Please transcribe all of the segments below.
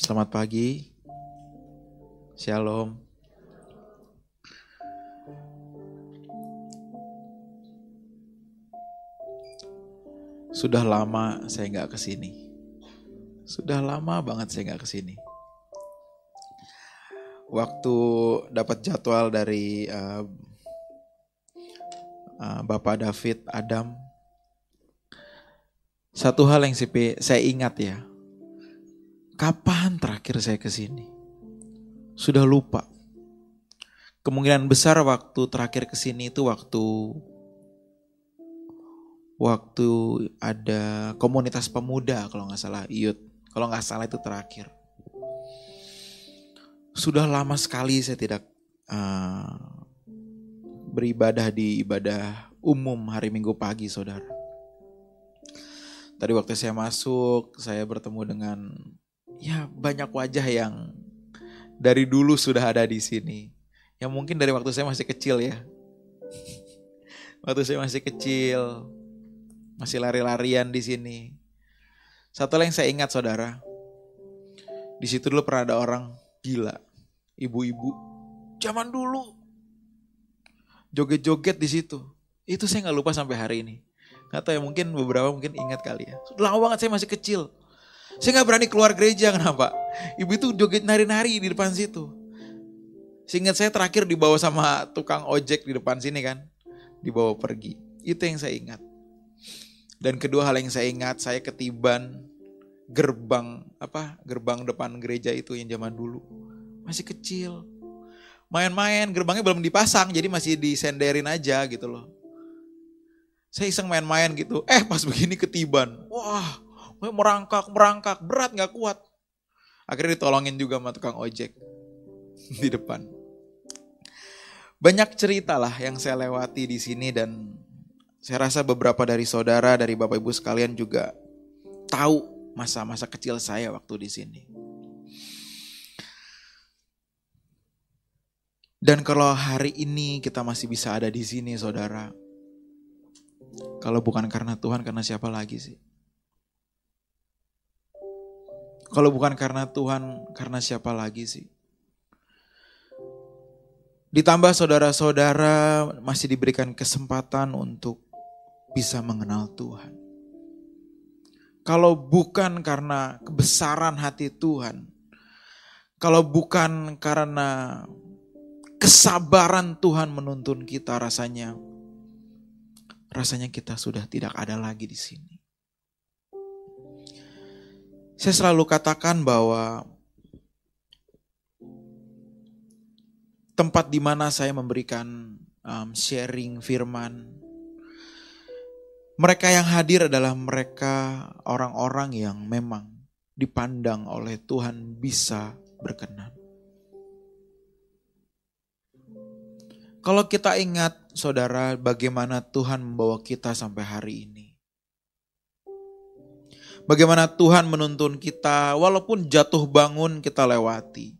Selamat pagi. Shalom. Sudah lama saya nggak ke sini. Sudah lama banget saya nggak ke sini. Waktu dapat jadwal dari uh, Bapak David Adam, satu hal yang saya ingat ya, Kapan terakhir saya ke sini? Sudah lupa. Kemungkinan besar waktu terakhir ke sini itu waktu waktu ada komunitas pemuda kalau nggak salah, Iyut. Kalau nggak salah itu terakhir. Sudah lama sekali saya tidak uh, beribadah di ibadah umum hari Minggu pagi, saudara. Tadi waktu saya masuk, saya bertemu dengan ya banyak wajah yang dari dulu sudah ada di sini. Yang mungkin dari waktu saya masih kecil ya. Waktu saya masih kecil, masih lari-larian di sini. Satu lagi yang saya ingat saudara, di situ dulu pernah ada orang gila, ibu-ibu, zaman dulu, joget-joget di situ. Itu saya nggak lupa sampai hari ini. Gak tahu ya mungkin beberapa mungkin ingat kali ya. Lama banget saya masih kecil. Saya nggak berani keluar gereja, kenapa? Ibu itu joget nari-nari di depan situ. Seingat saya terakhir dibawa sama tukang ojek di depan sini kan. Dibawa pergi. Itu yang saya ingat. Dan kedua hal yang saya ingat, saya ketiban gerbang apa gerbang depan gereja itu yang zaman dulu masih kecil main-main gerbangnya belum dipasang jadi masih disenderin aja gitu loh saya iseng main-main gitu eh pas begini ketiban wah merangkak, merangkak, berat nggak kuat. Akhirnya ditolongin juga sama tukang ojek di depan. Banyak cerita lah yang saya lewati di sini dan saya rasa beberapa dari saudara, dari bapak ibu sekalian juga tahu masa-masa kecil saya waktu di sini. Dan kalau hari ini kita masih bisa ada di sini, saudara, kalau bukan karena Tuhan, karena siapa lagi sih? Kalau bukan karena Tuhan, karena siapa lagi sih? Ditambah saudara-saudara masih diberikan kesempatan untuk bisa mengenal Tuhan. Kalau bukan karena kebesaran hati Tuhan, kalau bukan karena kesabaran Tuhan menuntun kita rasanya, rasanya kita sudah tidak ada lagi di sini. Saya selalu katakan bahwa tempat di mana saya memberikan um, sharing firman, mereka yang hadir adalah mereka orang-orang yang memang dipandang oleh Tuhan bisa berkenan. Kalau kita ingat, saudara, bagaimana Tuhan membawa kita sampai hari ini, Bagaimana Tuhan menuntun kita, walaupun jatuh bangun kita lewati.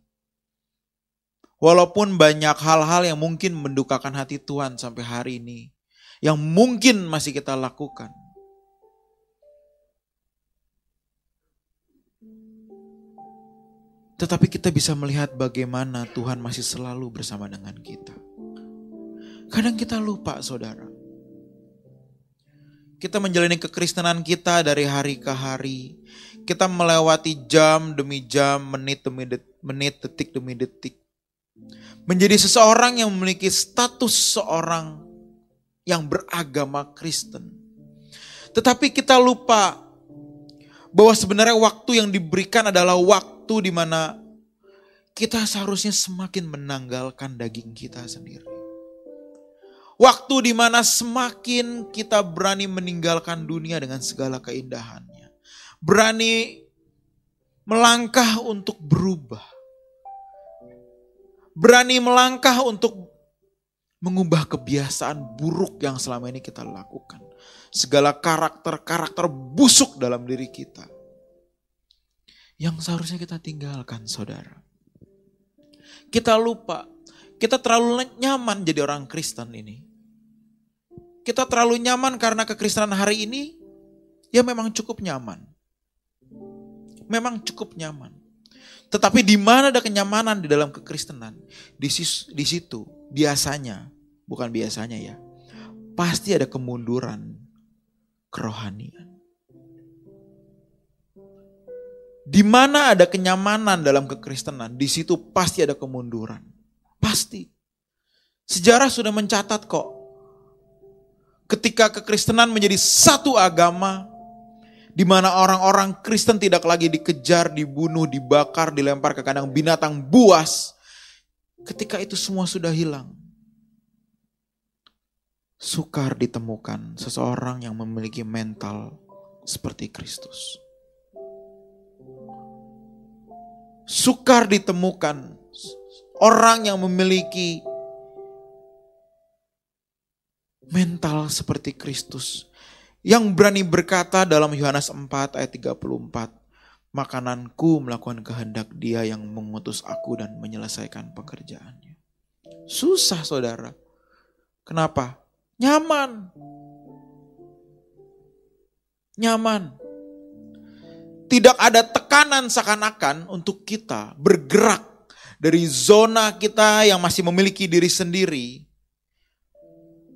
Walaupun banyak hal-hal yang mungkin mendukakan hati Tuhan sampai hari ini, yang mungkin masih kita lakukan. Tetapi kita bisa melihat bagaimana Tuhan masih selalu bersama dengan kita. Kadang kita lupa, saudara. Kita menjalani kekristenan kita dari hari ke hari. Kita melewati jam demi jam, menit demi detik, menit, detik demi detik. Menjadi seseorang yang memiliki status seorang yang beragama Kristen. Tetapi kita lupa bahwa sebenarnya waktu yang diberikan adalah waktu di mana kita seharusnya semakin menanggalkan daging kita sendiri. Waktu di mana semakin kita berani meninggalkan dunia dengan segala keindahannya. Berani melangkah untuk berubah. Berani melangkah untuk mengubah kebiasaan buruk yang selama ini kita lakukan. Segala karakter-karakter busuk dalam diri kita. Yang seharusnya kita tinggalkan saudara. Kita lupa, kita terlalu nyaman jadi orang Kristen ini kita terlalu nyaman karena kekristenan hari ini, ya memang cukup nyaman. Memang cukup nyaman. Tetapi di mana ada kenyamanan di dalam kekristenan, di, di situ biasanya, bukan biasanya ya, pasti ada kemunduran kerohanian. Di mana ada kenyamanan dalam kekristenan, di situ pasti ada kemunduran. Pasti. Sejarah sudah mencatat kok. Ketika kekristenan menjadi satu agama, di mana orang-orang Kristen tidak lagi dikejar, dibunuh, dibakar, dilempar ke kandang binatang buas. Ketika itu semua sudah hilang. Sukar ditemukan seseorang yang memiliki mental seperti Kristus. Sukar ditemukan orang yang memiliki mental seperti Kristus yang berani berkata dalam Yohanes 4 ayat 34, makananku melakukan kehendak dia yang mengutus aku dan menyelesaikan pekerjaannya. Susah saudara. Kenapa? Nyaman. Nyaman. Tidak ada tekanan seakan-akan untuk kita bergerak dari zona kita yang masih memiliki diri sendiri.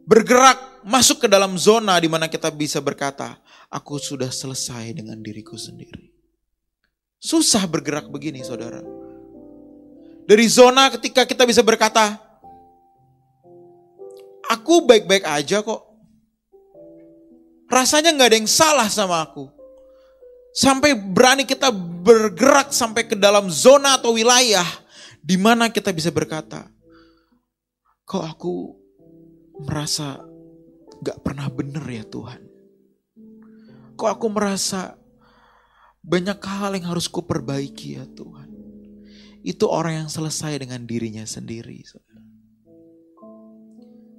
Bergerak masuk ke dalam zona di mana kita bisa berkata, aku sudah selesai dengan diriku sendiri. Susah bergerak begini saudara. Dari zona ketika kita bisa berkata, aku baik-baik aja kok. Rasanya nggak ada yang salah sama aku. Sampai berani kita bergerak sampai ke dalam zona atau wilayah di mana kita bisa berkata, kok aku merasa gak pernah bener ya Tuhan. Kok aku merasa banyak hal yang harus kuperbaiki ya Tuhan. Itu orang yang selesai dengan dirinya sendiri.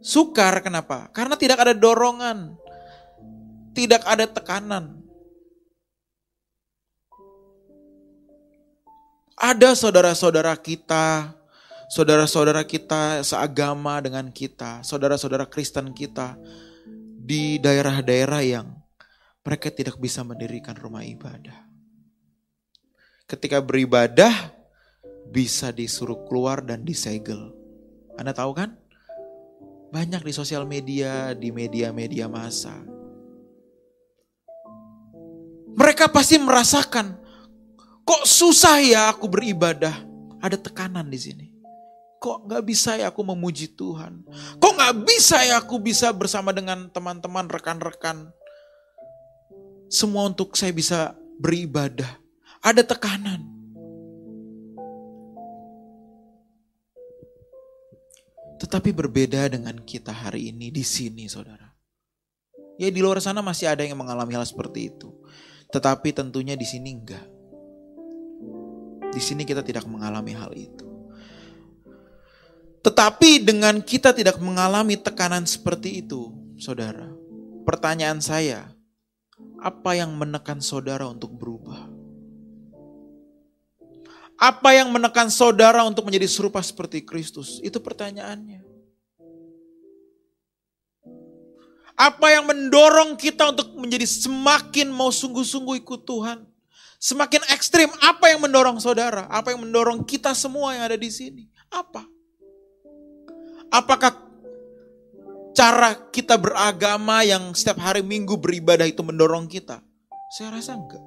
Sukar kenapa? Karena tidak ada dorongan. Tidak ada tekanan. Ada saudara-saudara kita saudara-saudara kita seagama dengan kita, saudara-saudara Kristen kita di daerah-daerah yang mereka tidak bisa mendirikan rumah ibadah. Ketika beribadah bisa disuruh keluar dan disegel. Anda tahu kan? Banyak di sosial media, di media-media massa. Mereka pasti merasakan, kok susah ya aku beribadah. Ada tekanan di sini. Kok gak bisa ya aku memuji Tuhan? Kok gak bisa ya aku bisa bersama dengan teman-teman, rekan-rekan? Semua untuk saya bisa beribadah. Ada tekanan. Tetapi berbeda dengan kita hari ini di sini saudara. Ya di luar sana masih ada yang mengalami hal seperti itu. Tetapi tentunya di sini enggak. Di sini kita tidak mengalami hal itu. Tetapi dengan kita tidak mengalami tekanan seperti itu, saudara, pertanyaan saya, apa yang menekan saudara untuk berubah? Apa yang menekan saudara untuk menjadi serupa seperti Kristus? Itu pertanyaannya. Apa yang mendorong kita untuk menjadi semakin mau sungguh-sungguh ikut Tuhan? Semakin ekstrim, apa yang mendorong saudara? Apa yang mendorong kita semua yang ada di sini? Apa? Apakah cara kita beragama yang setiap hari minggu beribadah itu mendorong kita? Saya rasa enggak.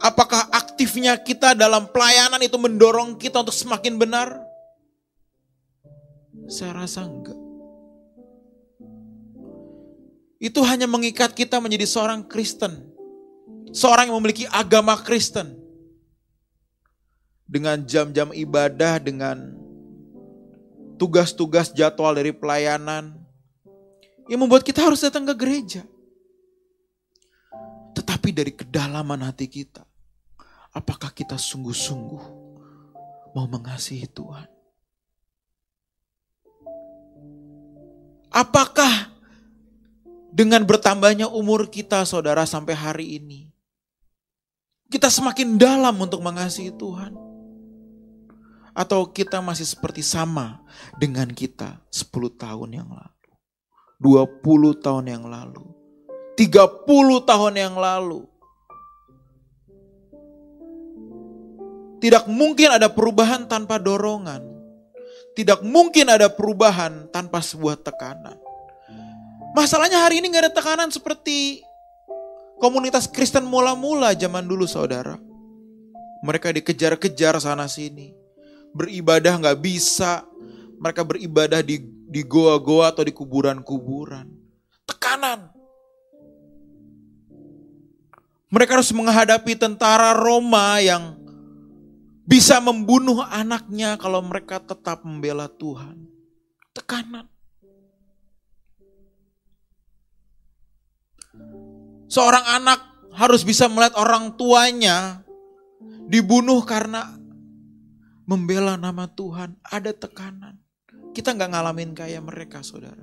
Apakah aktifnya kita dalam pelayanan itu mendorong kita untuk semakin benar? Saya rasa enggak. Itu hanya mengikat kita menjadi seorang Kristen. Seorang yang memiliki agama Kristen dengan jam-jam ibadah, dengan tugas-tugas jadwal dari pelayanan, yang membuat kita harus datang ke gereja. Tetapi dari kedalaman hati kita, apakah kita sungguh-sungguh mau mengasihi Tuhan? Apakah dengan bertambahnya umur kita, saudara, sampai hari ini, kita semakin dalam untuk mengasihi Tuhan? Atau kita masih seperti sama dengan kita 10 tahun yang lalu. 20 tahun yang lalu. 30 tahun yang lalu. Tidak mungkin ada perubahan tanpa dorongan. Tidak mungkin ada perubahan tanpa sebuah tekanan. Masalahnya hari ini gak ada tekanan seperti komunitas Kristen mula-mula zaman dulu saudara. Mereka dikejar-kejar sana sini. Beribadah gak bisa. Mereka beribadah di, di goa-goa atau di kuburan-kuburan. Tekanan. Mereka harus menghadapi tentara Roma yang bisa membunuh anaknya kalau mereka tetap membela Tuhan. Tekanan. Seorang anak harus bisa melihat orang tuanya dibunuh karena membela nama Tuhan. Ada tekanan. Kita nggak ngalamin kayak mereka, saudara.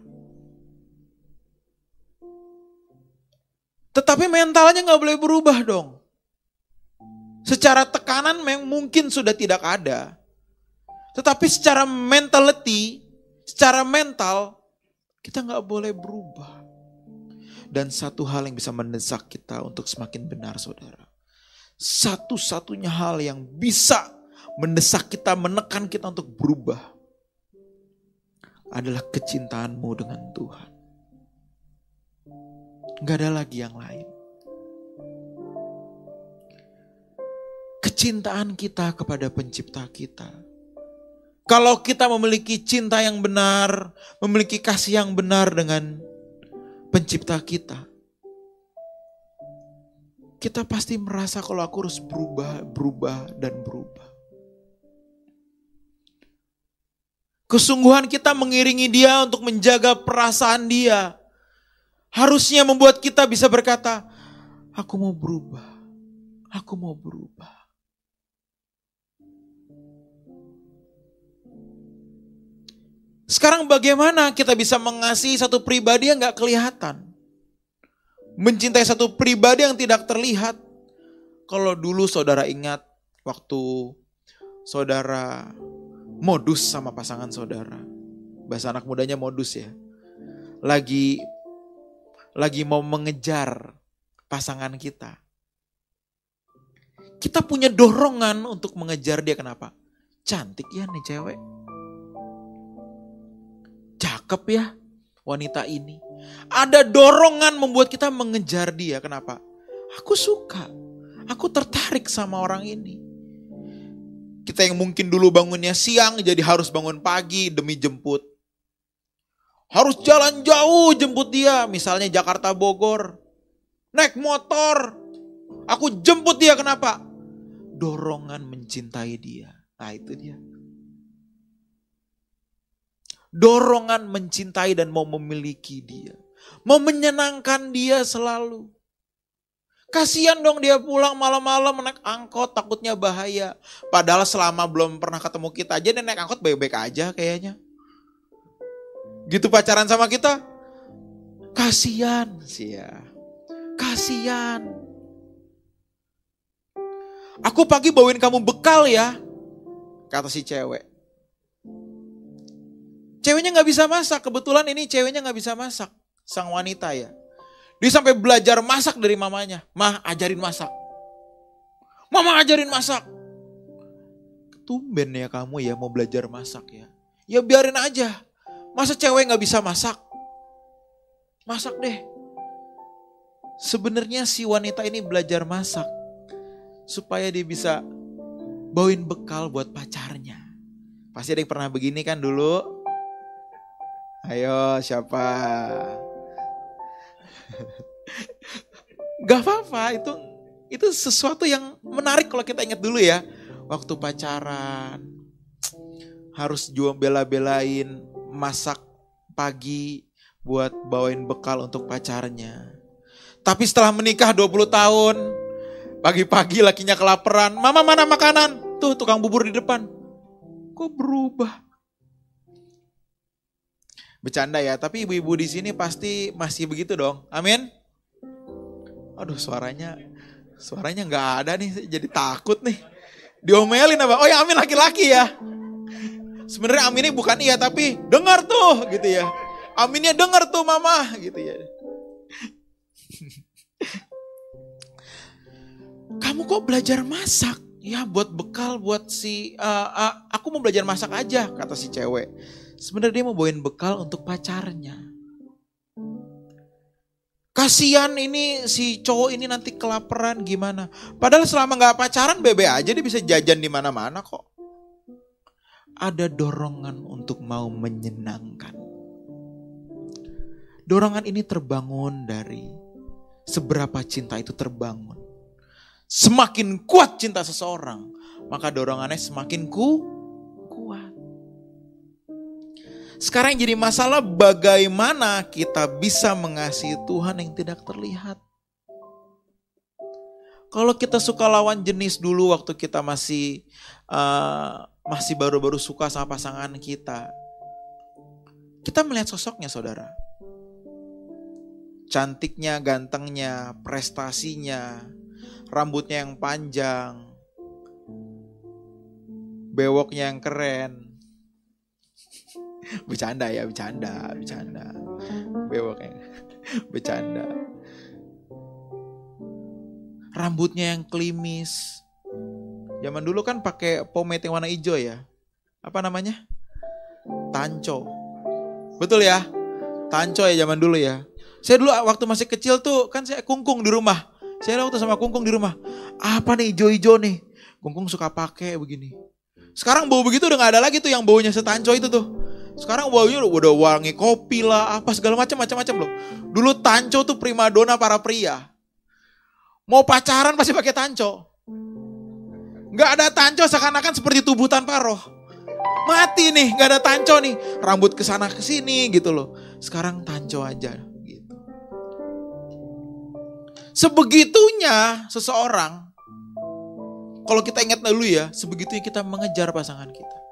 Tetapi mentalnya nggak boleh berubah dong. Secara tekanan mungkin sudah tidak ada. Tetapi secara mentality, secara mental, kita nggak boleh berubah. Dan satu hal yang bisa mendesak kita untuk semakin benar saudara. Satu-satunya hal yang bisa mendesak kita, menekan kita untuk berubah. Adalah kecintaanmu dengan Tuhan. Gak ada lagi yang lain. kecintaan kita kepada pencipta kita. Kalau kita memiliki cinta yang benar, memiliki kasih yang benar dengan pencipta kita, kita pasti merasa kalau aku harus berubah, berubah, dan berubah. Kesungguhan kita mengiringi dia untuk menjaga perasaan dia. Harusnya membuat kita bisa berkata, aku mau berubah, aku mau berubah. Sekarang bagaimana kita bisa mengasihi satu pribadi yang gak kelihatan? Mencintai satu pribadi yang tidak terlihat. Kalau dulu saudara ingat waktu saudara modus sama pasangan saudara. Bahasa anak mudanya modus ya. Lagi lagi mau mengejar pasangan kita. Kita punya dorongan untuk mengejar dia kenapa? Cantik ya nih cewek cakep ya wanita ini. Ada dorongan membuat kita mengejar dia. Kenapa? Aku suka. Aku tertarik sama orang ini. Kita yang mungkin dulu bangunnya siang jadi harus bangun pagi demi jemput. Harus jalan jauh jemput dia. Misalnya Jakarta Bogor. Naik motor. Aku jemput dia kenapa? Dorongan mencintai dia. Nah itu dia dorongan mencintai dan mau memiliki dia. Mau menyenangkan dia selalu. Kasihan dong dia pulang malam-malam naik angkot takutnya bahaya. Padahal selama belum pernah ketemu kita aja dia naik angkot baik-baik aja kayaknya. Gitu pacaran sama kita. Kasihan sih ya. Kasihan. Aku pagi bawain kamu bekal ya. Kata si cewek. Ceweknya nggak bisa masak. Kebetulan ini ceweknya nggak bisa masak. Sang wanita ya. Dia sampai belajar masak dari mamanya. Mah ajarin masak. Mama ajarin masak. Tumben ya kamu ya mau belajar masak ya. Ya biarin aja. Masa cewek nggak bisa masak? Masak deh. Sebenarnya si wanita ini belajar masak supaya dia bisa bawain bekal buat pacarnya. Pasti ada yang pernah begini kan dulu. Ayo siapa? Gak apa-apa itu itu sesuatu yang menarik kalau kita ingat dulu ya. Waktu pacaran harus jual bela-belain masak pagi buat bawain bekal untuk pacarnya. Tapi setelah menikah 20 tahun, pagi-pagi lakinya kelaparan, mama mana makanan? Tuh tukang bubur di depan. Kok berubah? Bercanda ya, tapi ibu-ibu di sini pasti masih begitu dong. Amin. Aduh, suaranya suaranya nggak ada nih, jadi takut nih. Diomelin apa? Oh ya, Amin laki-laki ya. Sebenarnya Amin ini bukan iya, tapi dengar tuh gitu ya. Aminnya dengar tuh mama gitu ya. Kamu kok belajar masak Ya buat bekal buat si uh, uh, aku mau belajar masak aja kata si cewek. Sebenarnya dia mau bawain bekal untuk pacarnya. Kasihan ini si cowok ini nanti kelaparan gimana. Padahal selama nggak pacaran bebe aja dia bisa jajan di mana-mana kok. Ada dorongan untuk mau menyenangkan. Dorongan ini terbangun dari seberapa cinta itu terbangun. Semakin kuat cinta seseorang, maka dorongannya semakin ku Sekarang yang jadi masalah bagaimana kita bisa mengasihi Tuhan yang tidak terlihat. Kalau kita suka lawan jenis dulu waktu kita masih uh, masih baru-baru suka sama pasangan kita, kita melihat sosoknya saudara. Cantiknya, gantengnya, prestasinya, rambutnya yang panjang, bewoknya yang keren, bercanda ya bercanda bercanda. Bewoknya bercanda. Rambutnya yang klimis. Zaman dulu kan pakai pomade yang warna hijau ya. Apa namanya? Tanco. Betul ya? Tanco ya zaman dulu ya. Saya dulu waktu masih kecil tuh kan saya kungkung di rumah. Saya waktu sama kungkung di rumah. Apa nih hijau-hijau nih? Kungkung suka pakai begini. Sekarang bau begitu udah gak ada lagi tuh yang baunya setanco itu tuh sekarang baunya udah wangi kopi lah, apa segala macam macam-macam loh. Dulu tanco tuh primadona para pria. Mau pacaran pasti pakai tanco. Nggak ada tanco seakan-akan seperti tubuh tanpa roh. Mati nih, nggak ada tanco nih. Rambut ke sana ke sini gitu loh. Sekarang tanco aja gitu. Sebegitunya seseorang, kalau kita ingat dulu ya, sebegitunya kita mengejar pasangan kita.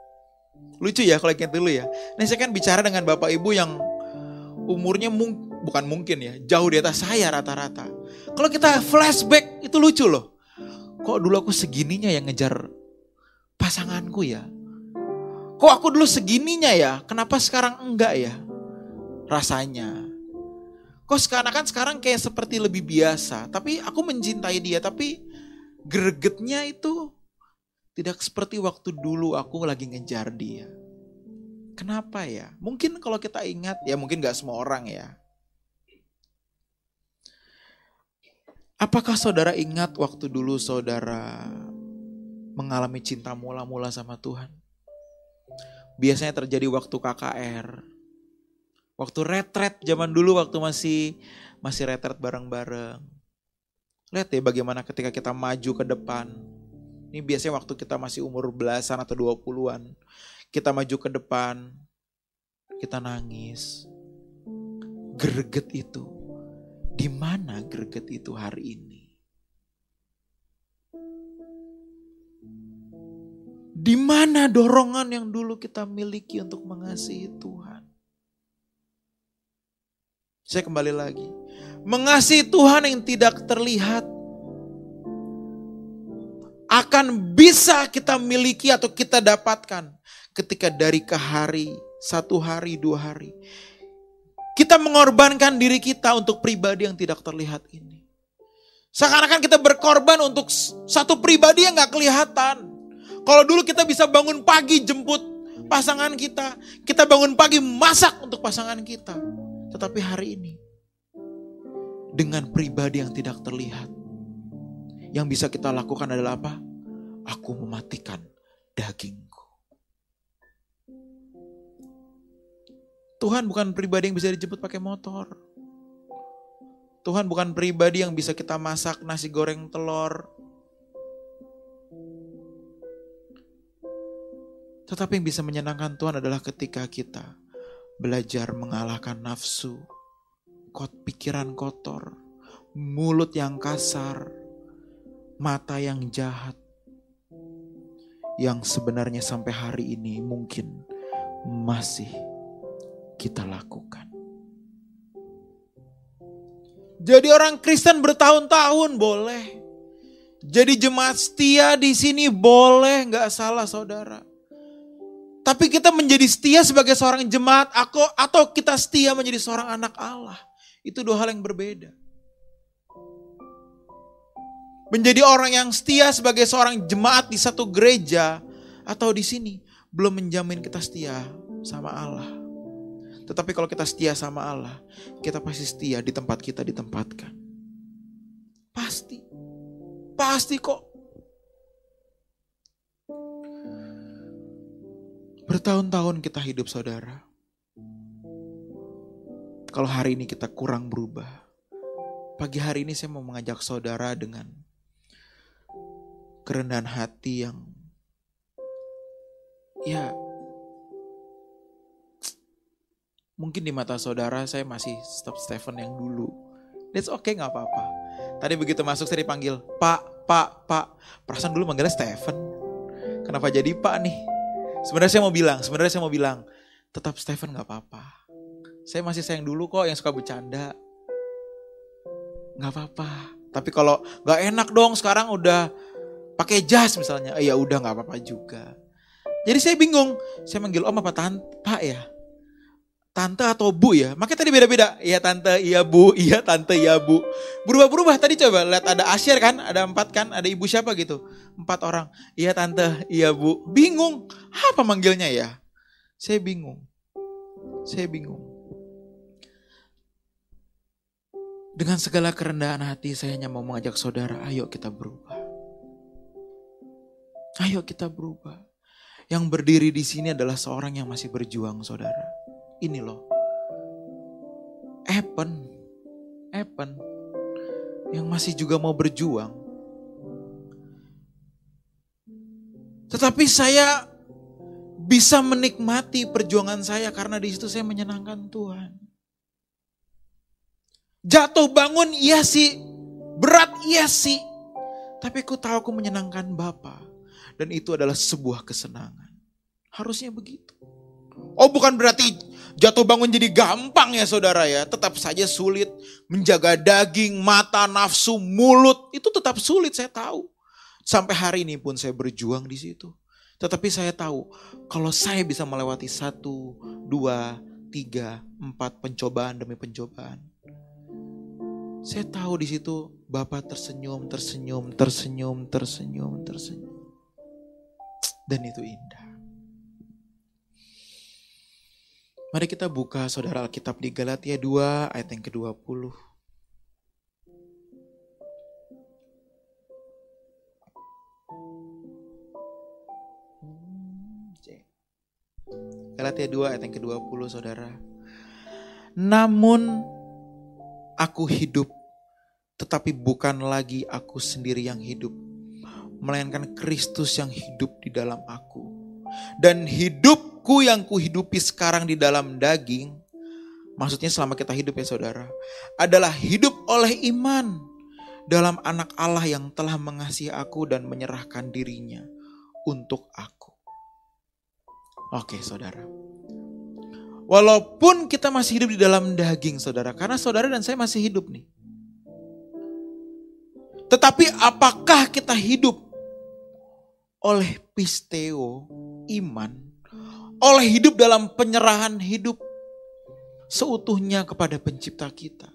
Lucu ya kalau ingat dulu ya. Nah saya kan bicara dengan bapak ibu yang umurnya mung bukan mungkin ya, jauh di atas saya rata-rata. Kalau kita flashback itu lucu loh. Kok dulu aku segininya yang ngejar pasanganku ya? Kok aku dulu segininya ya? Kenapa sekarang enggak ya? Rasanya. Kok sekarang kan sekarang kayak seperti lebih biasa. Tapi aku mencintai dia. Tapi gregetnya itu tidak seperti waktu dulu aku lagi ngejar dia. Kenapa ya? Mungkin kalau kita ingat, ya mungkin gak semua orang ya. Apakah saudara ingat waktu dulu saudara mengalami cinta mula-mula sama Tuhan? Biasanya terjadi waktu KKR. Waktu retret zaman dulu waktu masih masih retret bareng-bareng. Lihat ya bagaimana ketika kita maju ke depan, ini biasanya waktu kita masih umur belasan atau dua puluhan. Kita maju ke depan, kita nangis. Greget itu. Di mana greget itu hari ini? Di mana dorongan yang dulu kita miliki untuk mengasihi Tuhan? Saya kembali lagi. Mengasihi Tuhan yang tidak terlihat akan bisa kita miliki atau kita dapatkan ketika dari ke hari, satu hari, dua hari. Kita mengorbankan diri kita untuk pribadi yang tidak terlihat ini. Seakan-akan kita berkorban untuk satu pribadi yang gak kelihatan. Kalau dulu kita bisa bangun pagi jemput pasangan kita. Kita bangun pagi masak untuk pasangan kita. Tetapi hari ini, dengan pribadi yang tidak terlihat, yang bisa kita lakukan adalah apa? Aku mematikan dagingku. Tuhan bukan pribadi yang bisa dijemput pakai motor. Tuhan bukan pribadi yang bisa kita masak nasi goreng telur. Tetapi yang bisa menyenangkan Tuhan adalah ketika kita belajar mengalahkan nafsu, kot pikiran kotor, mulut yang kasar, mata yang jahat, yang sebenarnya sampai hari ini mungkin masih kita lakukan. Jadi orang Kristen bertahun-tahun boleh. Jadi jemaat setia di sini boleh, nggak salah saudara. Tapi kita menjadi setia sebagai seorang jemaat aku atau kita setia menjadi seorang anak Allah. Itu dua hal yang berbeda. Menjadi orang yang setia sebagai seorang jemaat di satu gereja atau di sini belum menjamin kita setia sama Allah. Tetapi kalau kita setia sama Allah, kita pasti setia di tempat kita ditempatkan. Pasti. Pasti kok. Bertahun-tahun kita hidup saudara. Kalau hari ini kita kurang berubah. Pagi hari ini saya mau mengajak saudara dengan kerendahan hati yang ya mungkin di mata saudara saya masih stop Stephen yang dulu. That's okay nggak apa-apa. Tadi begitu masuk saya dipanggil Pak, Pak, Pak. Perasaan dulu manggilnya Stephen. Kenapa jadi Pak nih? Sebenarnya saya mau bilang, sebenarnya saya mau bilang, tetap Stephen nggak apa-apa. Saya masih sayang dulu kok yang suka bercanda. Nggak apa-apa. Tapi kalau nggak enak dong sekarang udah pakai jas misalnya, eh, ya udah nggak apa-apa juga. Jadi saya bingung, saya manggil om apa tante, pak ya, tante atau bu ya. Makanya tadi beda-beda, iya tante, iya bu, iya tante, iya bu. Berubah-berubah tadi coba lihat ada Asyir kan, ada empat kan, ada ibu siapa gitu, empat orang, iya tante, iya bu. Bingung, apa manggilnya ya? Saya bingung, saya bingung. Dengan segala kerendahan hati saya hanya mau mengajak saudara, ayo kita berubah. Ayo kita berubah. Yang berdiri di sini adalah seorang yang masih berjuang, saudara. Ini loh. Epen. Epen. Yang masih juga mau berjuang. Tetapi saya bisa menikmati perjuangan saya karena di situ saya menyenangkan Tuhan. Jatuh bangun iya sih, berat iya sih. Tapi ku tahu aku menyenangkan Bapak. Dan itu adalah sebuah kesenangan. Harusnya begitu. Oh bukan berarti jatuh bangun jadi gampang ya saudara ya. Tetap saja sulit menjaga daging, mata, nafsu, mulut. Itu tetap sulit saya tahu. Sampai hari ini pun saya berjuang di situ. Tetapi saya tahu kalau saya bisa melewati satu, dua, tiga, empat pencobaan demi pencobaan. Saya tahu di situ Bapak tersenyum, tersenyum, tersenyum, tersenyum, tersenyum. Dan itu indah. Mari kita buka saudara Alkitab di Galatia 2 ayat yang ke-20. Galatia 2 ayat yang ke-20 saudara. Namun aku hidup, tetapi bukan lagi aku sendiri yang hidup melainkan Kristus yang hidup di dalam aku. Dan hidupku yang kuhidupi sekarang di dalam daging, maksudnya selama kita hidup ya saudara, adalah hidup oleh iman dalam anak Allah yang telah mengasihi aku dan menyerahkan dirinya untuk aku. Oke saudara. Walaupun kita masih hidup di dalam daging saudara, karena saudara dan saya masih hidup nih. Tetapi apakah kita hidup oleh pisteo, iman, oleh hidup dalam penyerahan hidup seutuhnya kepada pencipta kita.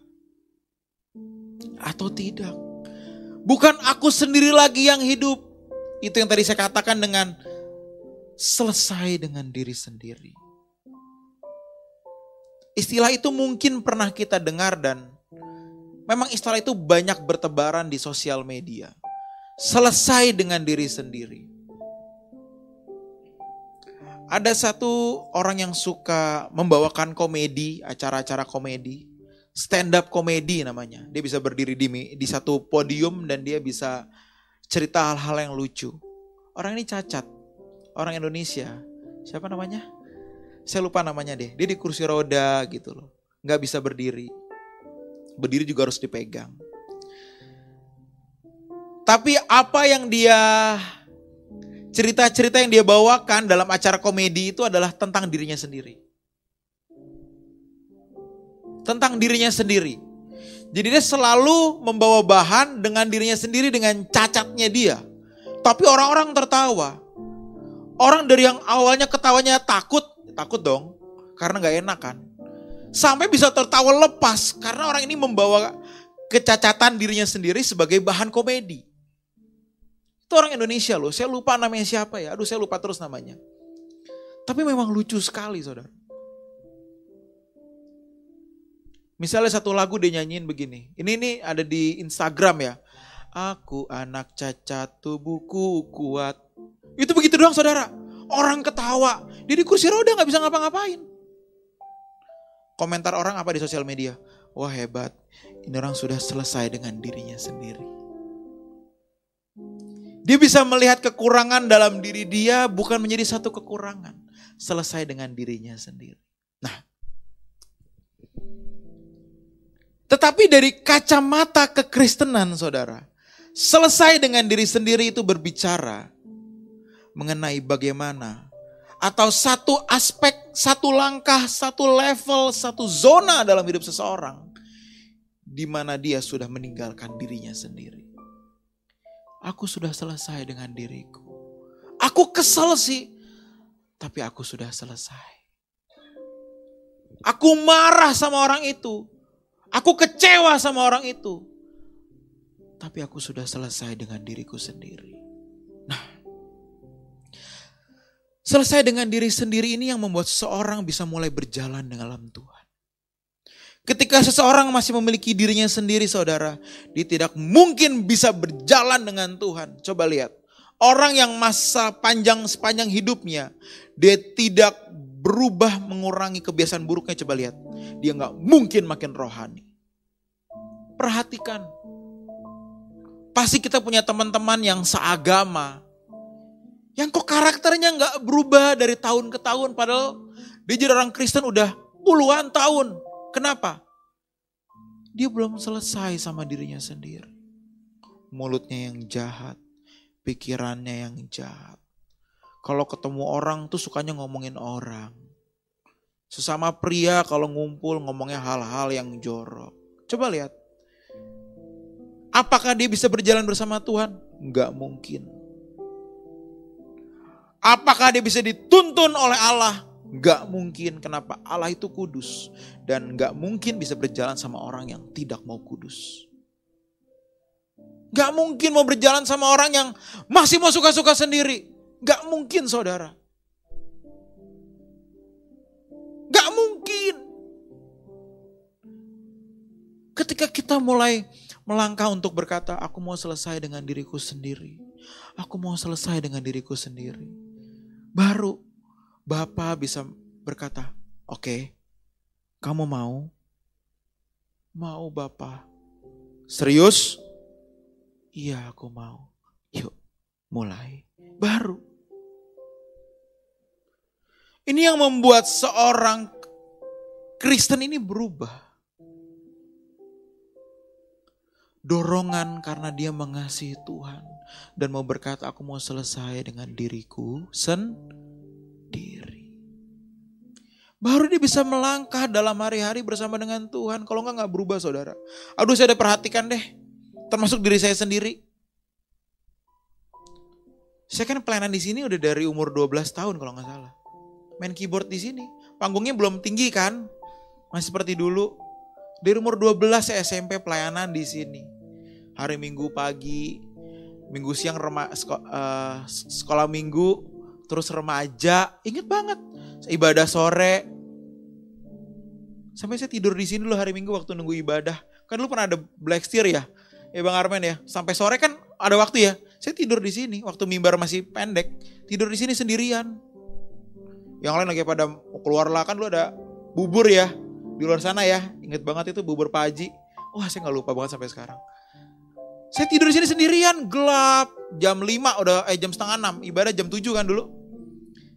Atau tidak. Bukan aku sendiri lagi yang hidup. Itu yang tadi saya katakan dengan selesai dengan diri sendiri. Istilah itu mungkin pernah kita dengar dan memang istilah itu banyak bertebaran di sosial media. Selesai dengan diri sendiri. Ada satu orang yang suka membawakan komedi, acara-acara komedi, stand up komedi namanya. Dia bisa berdiri di di satu podium dan dia bisa cerita hal-hal yang lucu. Orang ini cacat, orang Indonesia. Siapa namanya? Saya lupa namanya deh. Dia di kursi roda gitu loh, nggak bisa berdiri. Berdiri juga harus dipegang. Tapi apa yang dia cerita-cerita yang dia bawakan dalam acara komedi itu adalah tentang dirinya sendiri. Tentang dirinya sendiri. Jadi dia selalu membawa bahan dengan dirinya sendiri dengan cacatnya dia. Tapi orang-orang tertawa. Orang dari yang awalnya ketawanya takut, takut dong. Karena gak enak kan. Sampai bisa tertawa lepas karena orang ini membawa kecacatan dirinya sendiri sebagai bahan komedi. Itu orang Indonesia loh, saya lupa namanya siapa ya. Aduh saya lupa terus namanya. Tapi memang lucu sekali saudara. Misalnya satu lagu dia nyanyiin begini. Ini ini ada di Instagram ya. Aku anak cacat tubuhku kuat. Itu begitu doang saudara. Orang ketawa. Dia di kursi roda gak bisa ngapa-ngapain. Komentar orang apa di sosial media? Wah hebat, ini orang sudah selesai dengan dirinya sendiri. Dia bisa melihat kekurangan dalam diri dia bukan menjadi satu kekurangan. Selesai dengan dirinya sendiri. Nah, tetapi dari kacamata kekristenan saudara, selesai dengan diri sendiri itu berbicara mengenai bagaimana atau satu aspek, satu langkah, satu level, satu zona dalam hidup seseorang di mana dia sudah meninggalkan dirinya sendiri. Aku sudah selesai dengan diriku. Aku kesel sih, tapi aku sudah selesai. Aku marah sama orang itu. Aku kecewa sama orang itu. Tapi aku sudah selesai dengan diriku sendiri. Nah, selesai dengan diri sendiri ini yang membuat seseorang bisa mulai berjalan dalam Tuhan. Ketika seseorang masih memiliki dirinya sendiri saudara, dia tidak mungkin bisa berjalan dengan Tuhan. Coba lihat, orang yang masa panjang sepanjang hidupnya, dia tidak berubah mengurangi kebiasaan buruknya. Coba lihat, dia nggak mungkin makin rohani. Perhatikan, pasti kita punya teman-teman yang seagama, yang kok karakternya nggak berubah dari tahun ke tahun, padahal dia jadi orang Kristen udah puluhan tahun. Kenapa? Dia belum selesai sama dirinya sendiri. Mulutnya yang jahat, pikirannya yang jahat. Kalau ketemu orang tuh sukanya ngomongin orang. Sesama pria kalau ngumpul ngomongnya hal-hal yang jorok. Coba lihat. Apakah dia bisa berjalan bersama Tuhan? Enggak mungkin. Apakah dia bisa dituntun oleh Allah? Gak mungkin kenapa Allah itu kudus. Dan gak mungkin bisa berjalan sama orang yang tidak mau kudus. Gak mungkin mau berjalan sama orang yang masih mau suka-suka sendiri. Gak mungkin saudara. Gak mungkin. Ketika kita mulai melangkah untuk berkata, aku mau selesai dengan diriku sendiri. Aku mau selesai dengan diriku sendiri. Baru Bapak bisa berkata, oke, okay, kamu mau? Mau Bapak. Serius? Iya aku mau. Yuk mulai. Baru. Ini yang membuat seorang Kristen ini berubah. Dorongan karena dia mengasihi Tuhan. Dan mau berkata aku mau selesai dengan diriku diri. Baru dia bisa melangkah dalam hari-hari bersama dengan Tuhan. Kalau enggak nggak berubah saudara. Aduh saya udah perhatikan deh. Termasuk diri saya sendiri. Saya kan pelayanan di sini udah dari umur 12 tahun kalau nggak salah. Main keyboard di sini. Panggungnya belum tinggi kan. Masih seperti dulu. Dari umur 12 saya SMP pelayanan di sini. Hari Minggu pagi, Minggu siang rema, sekolah, uh, sekolah minggu, terus remaja, inget banget. Ibadah sore. Sampai saya tidur di sini dulu hari Minggu waktu nunggu ibadah. Kan dulu pernah ada black steer ya. Ya Bang Armen ya. Sampai sore kan ada waktu ya. Saya tidur di sini waktu mimbar masih pendek. Tidur di sini sendirian. Yang lain lagi pada keluar lah kan dulu ada bubur ya di luar sana ya. Ingat banget itu bubur Pak Haji. Wah saya nggak lupa banget sampai sekarang. Saya tidur di sini sendirian, gelap. Jam 5 udah eh jam setengah 6, ibadah jam 7 kan dulu.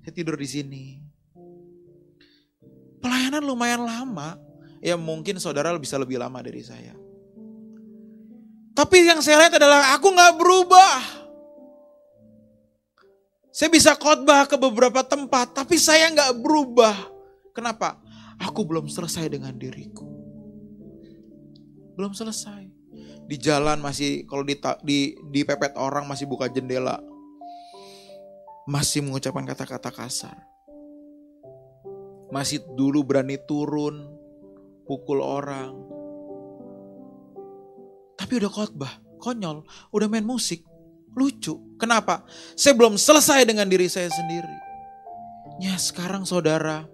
Saya tidur di sini. Pelayanan lumayan lama. Ya mungkin saudara bisa lebih lama dari saya. Tapi yang saya lihat adalah aku nggak berubah. Saya bisa khotbah ke beberapa tempat, tapi saya nggak berubah. Kenapa? Aku belum selesai dengan diriku. Belum selesai. Di jalan masih kalau di, di, di pepet orang masih buka jendela masih mengucapkan kata-kata kasar. Masih dulu berani turun, pukul orang. Tapi udah khotbah, konyol, udah main musik, lucu. Kenapa? Saya belum selesai dengan diri saya sendiri. Ya sekarang saudara,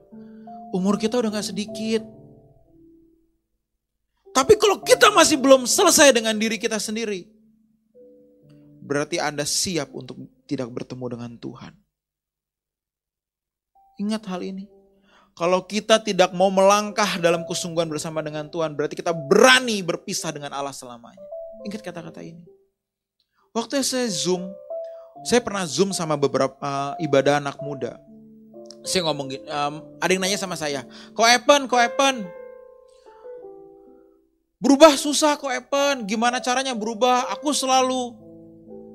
umur kita udah gak sedikit. Tapi kalau kita masih belum selesai dengan diri kita sendiri, berarti Anda siap untuk tidak bertemu dengan Tuhan. Ingat hal ini. Kalau kita tidak mau melangkah dalam kesungguhan bersama dengan Tuhan, berarti kita berani berpisah dengan Allah selamanya. Ingat kata-kata ini. Waktu saya Zoom, saya pernah Zoom sama beberapa uh, ibadah anak muda. Saya ngomong um, ada yang nanya sama saya, kok Evan, kok Evan, Berubah susah kok Evan, gimana caranya berubah? Aku selalu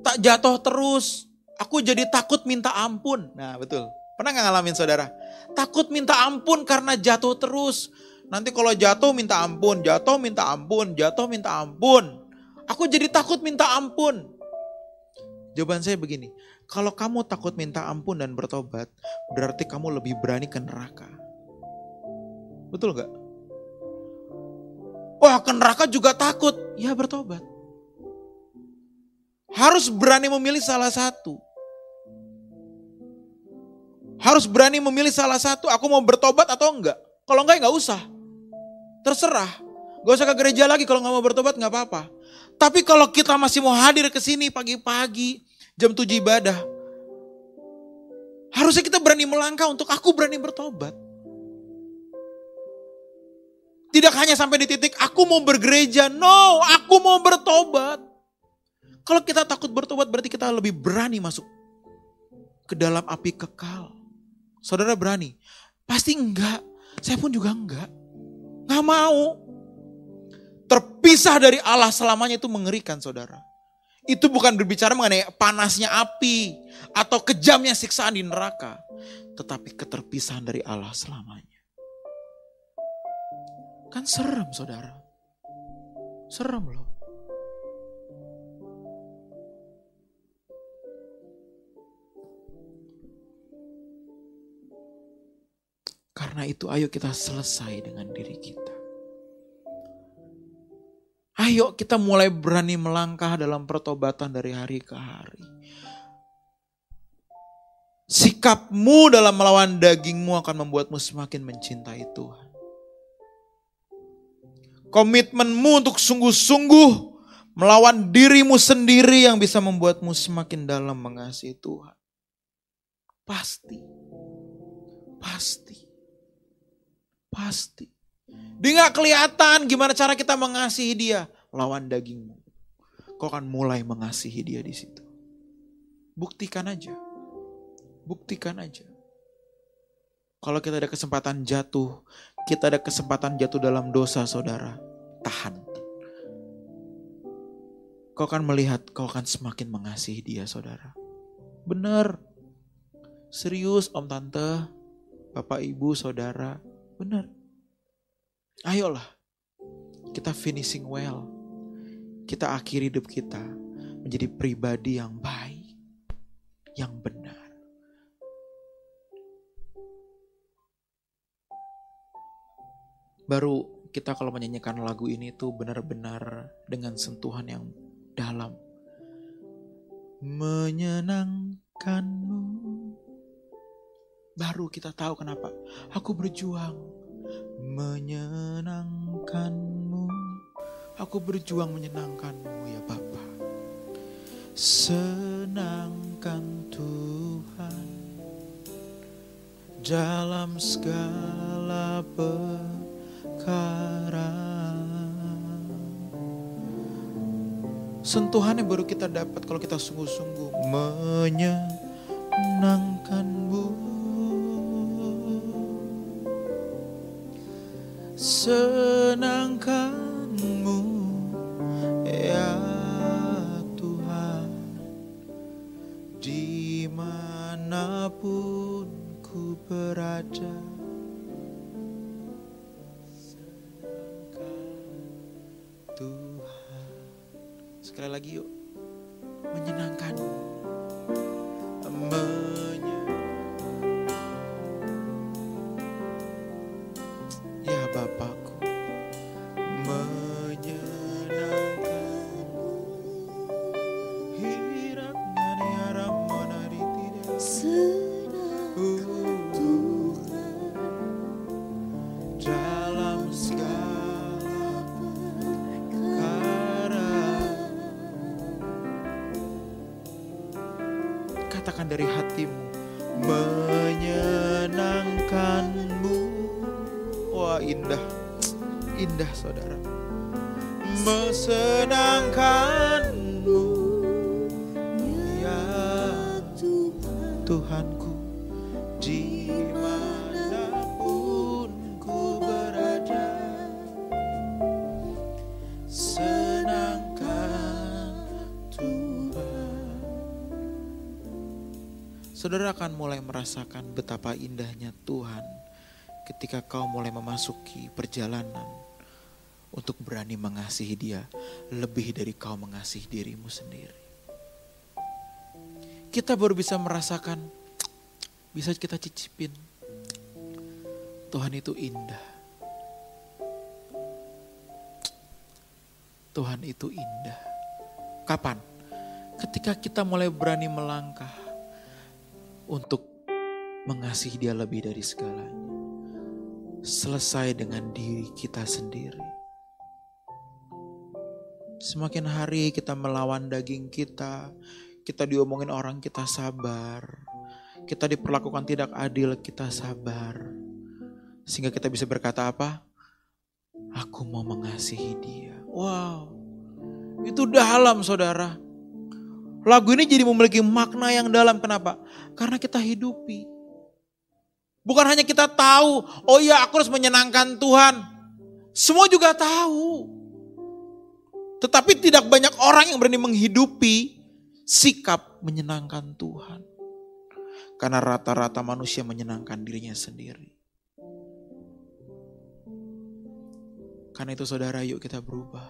tak jatuh terus. Aku jadi takut minta ampun. Nah betul, pernah gak ngalamin saudara? Takut minta ampun karena jatuh terus. Nanti kalau jatuh minta ampun, jatuh minta ampun, jatuh minta ampun. Aku jadi takut minta ampun. Jawaban saya begini, kalau kamu takut minta ampun dan bertobat, berarti kamu lebih berani ke neraka. Betul gak? Wah ke neraka juga takut. Ya bertobat. Harus berani memilih salah satu. Harus berani memilih salah satu. Aku mau bertobat atau enggak. Kalau enggak enggak usah. Terserah. Gak usah ke gereja lagi kalau nggak mau bertobat nggak apa-apa. Tapi kalau kita masih mau hadir ke sini pagi-pagi jam 7 ibadah. Harusnya kita berani melangkah untuk aku berani bertobat. Tidak hanya sampai di titik aku mau bergereja, no, aku mau bertobat. Kalau kita takut bertobat berarti kita lebih berani masuk ke dalam api kekal. Saudara berani? Pasti enggak. Saya pun juga enggak. Enggak mau. Terpisah dari Allah selamanya itu mengerikan saudara. Itu bukan berbicara mengenai panasnya api atau kejamnya siksaan di neraka. Tetapi keterpisahan dari Allah selamanya. Kan serem saudara. Serem loh. Karena itu ayo kita selesai dengan diri kita. Ayo kita mulai berani melangkah dalam pertobatan dari hari ke hari. Sikapmu dalam melawan dagingmu akan membuatmu semakin mencintai Tuhan. Komitmenmu untuk sungguh-sungguh melawan dirimu sendiri yang bisa membuatmu semakin dalam mengasihi Tuhan. Pasti. Pasti. Pasti. Dia gak kelihatan gimana cara kita mengasihi dia. Lawan dagingmu. Kau akan mulai mengasihi dia di situ. Buktikan aja. Buktikan aja. Kalau kita ada kesempatan jatuh, kita ada kesempatan jatuh dalam dosa saudara, tahan. Kau akan melihat, kau akan semakin mengasihi dia saudara. Benar. Serius om tante, bapak ibu saudara, benar. Ayolah, kita finishing well. Kita akhiri hidup kita menjadi pribadi yang baik, yang benar. baru kita kalau menyanyikan lagu ini tuh benar-benar dengan sentuhan yang dalam. Menyenangkanmu. Baru kita tahu kenapa. Aku berjuang. Menyenangkanmu. Aku berjuang menyenangkanmu ya Bapa. Senangkan Tuhan. Dalam segala per perkara. Sentuhan yang baru kita dapat kalau kita sungguh-sungguh. Menyenangkanmu Senangkanmu ya Tuhan. Di mana pun ku berada indah. Indah saudara. Mesenangkanmu. Ya Tuhanku. Di mana pun ku berada. Senangkan Tuhan. Saudara akan mulai merasakan betapa indahnya Tuhan ketika kau mulai memasuki perjalanan untuk berani mengasihi Dia lebih dari kau mengasihi dirimu sendiri. Kita baru bisa merasakan, bisa kita cicipin. Tuhan itu indah. Tuhan itu indah. Kapan? Ketika kita mulai berani melangkah untuk mengasihi Dia lebih dari segalanya. Selesai dengan diri kita sendiri. Semakin hari kita melawan daging kita, kita diomongin orang kita sabar. Kita diperlakukan tidak adil, kita sabar. Sehingga kita bisa berkata apa? Aku mau mengasihi dia. Wow, itu dalam saudara. Lagu ini jadi memiliki makna yang dalam. Kenapa? Karena kita hidupi. Bukan hanya kita tahu, oh iya aku harus menyenangkan Tuhan. Semua juga tahu. Tetapi tidak banyak orang yang berani menghidupi sikap menyenangkan Tuhan. Karena rata-rata manusia menyenangkan dirinya sendiri. Karena itu saudara yuk kita berubah.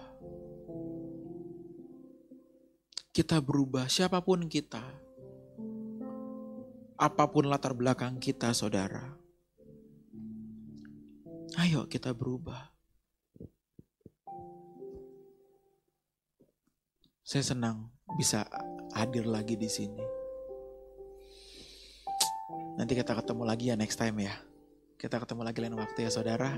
Kita berubah siapa pun kita. Apa pun latar belakang kita saudara. Ayo kita berubah. Saya senang bisa hadir lagi di sini. Nanti kita ketemu lagi ya next time ya. Kita ketemu lagi lain waktu ya saudara.